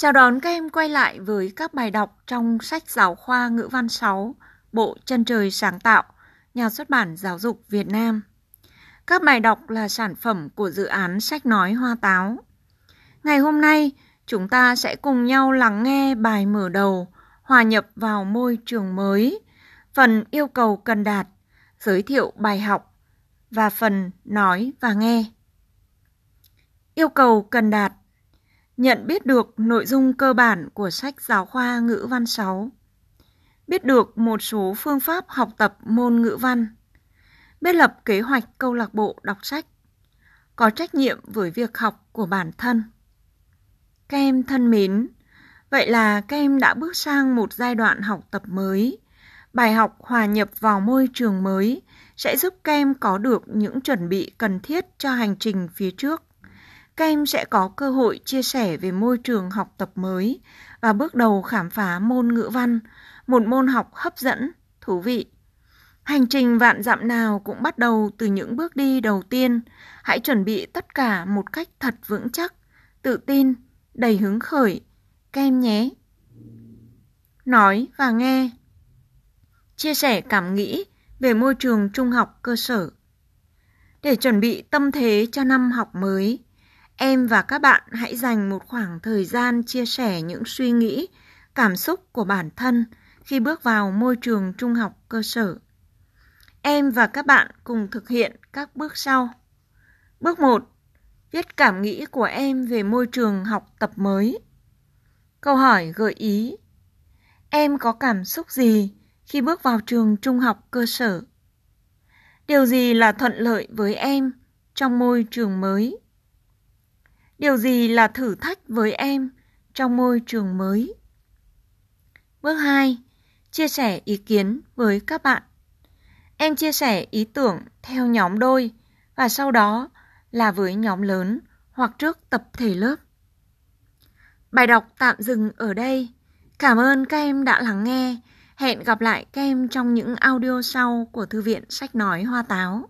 Chào đón các em quay lại với các bài đọc trong sách giáo khoa ngữ văn 6, Bộ Chân Trời Sáng Tạo, nhà xuất bản Giáo dục Việt Nam. Các bài đọc là sản phẩm của dự án sách nói hoa táo. Ngày hôm nay, chúng ta sẽ cùng nhau lắng nghe bài mở đầu Hòa nhập vào môi trường mới, phần yêu cầu cần đạt, giới thiệu bài học và phần nói và nghe. Yêu cầu cần đạt nhận biết được nội dung cơ bản của sách giáo khoa ngữ văn 6, biết được một số phương pháp học tập môn ngữ văn, biết lập kế hoạch câu lạc bộ đọc sách, có trách nhiệm với việc học của bản thân. Các em thân mến, vậy là các em đã bước sang một giai đoạn học tập mới. Bài học hòa nhập vào môi trường mới sẽ giúp các em có được những chuẩn bị cần thiết cho hành trình phía trước các em sẽ có cơ hội chia sẻ về môi trường học tập mới và bước đầu khám phá môn ngữ văn, một môn học hấp dẫn, thú vị. Hành trình vạn dặm nào cũng bắt đầu từ những bước đi đầu tiên. Hãy chuẩn bị tất cả một cách thật vững chắc, tự tin, đầy hứng khởi. Các em nhé! Nói và nghe Chia sẻ cảm nghĩ về môi trường trung học cơ sở Để chuẩn bị tâm thế cho năm học mới, Em và các bạn hãy dành một khoảng thời gian chia sẻ những suy nghĩ, cảm xúc của bản thân khi bước vào môi trường trung học cơ sở. Em và các bạn cùng thực hiện các bước sau. Bước 1. Viết cảm nghĩ của em về môi trường học tập mới. Câu hỏi gợi ý. Em có cảm xúc gì khi bước vào trường trung học cơ sở? Điều gì là thuận lợi với em trong môi trường mới? Điều gì là thử thách với em trong môi trường mới? Bước 2. Chia sẻ ý kiến với các bạn. Em chia sẻ ý tưởng theo nhóm đôi và sau đó là với nhóm lớn hoặc trước tập thể lớp. Bài đọc tạm dừng ở đây. Cảm ơn các em đã lắng nghe. Hẹn gặp lại các em trong những audio sau của Thư viện Sách Nói Hoa Táo.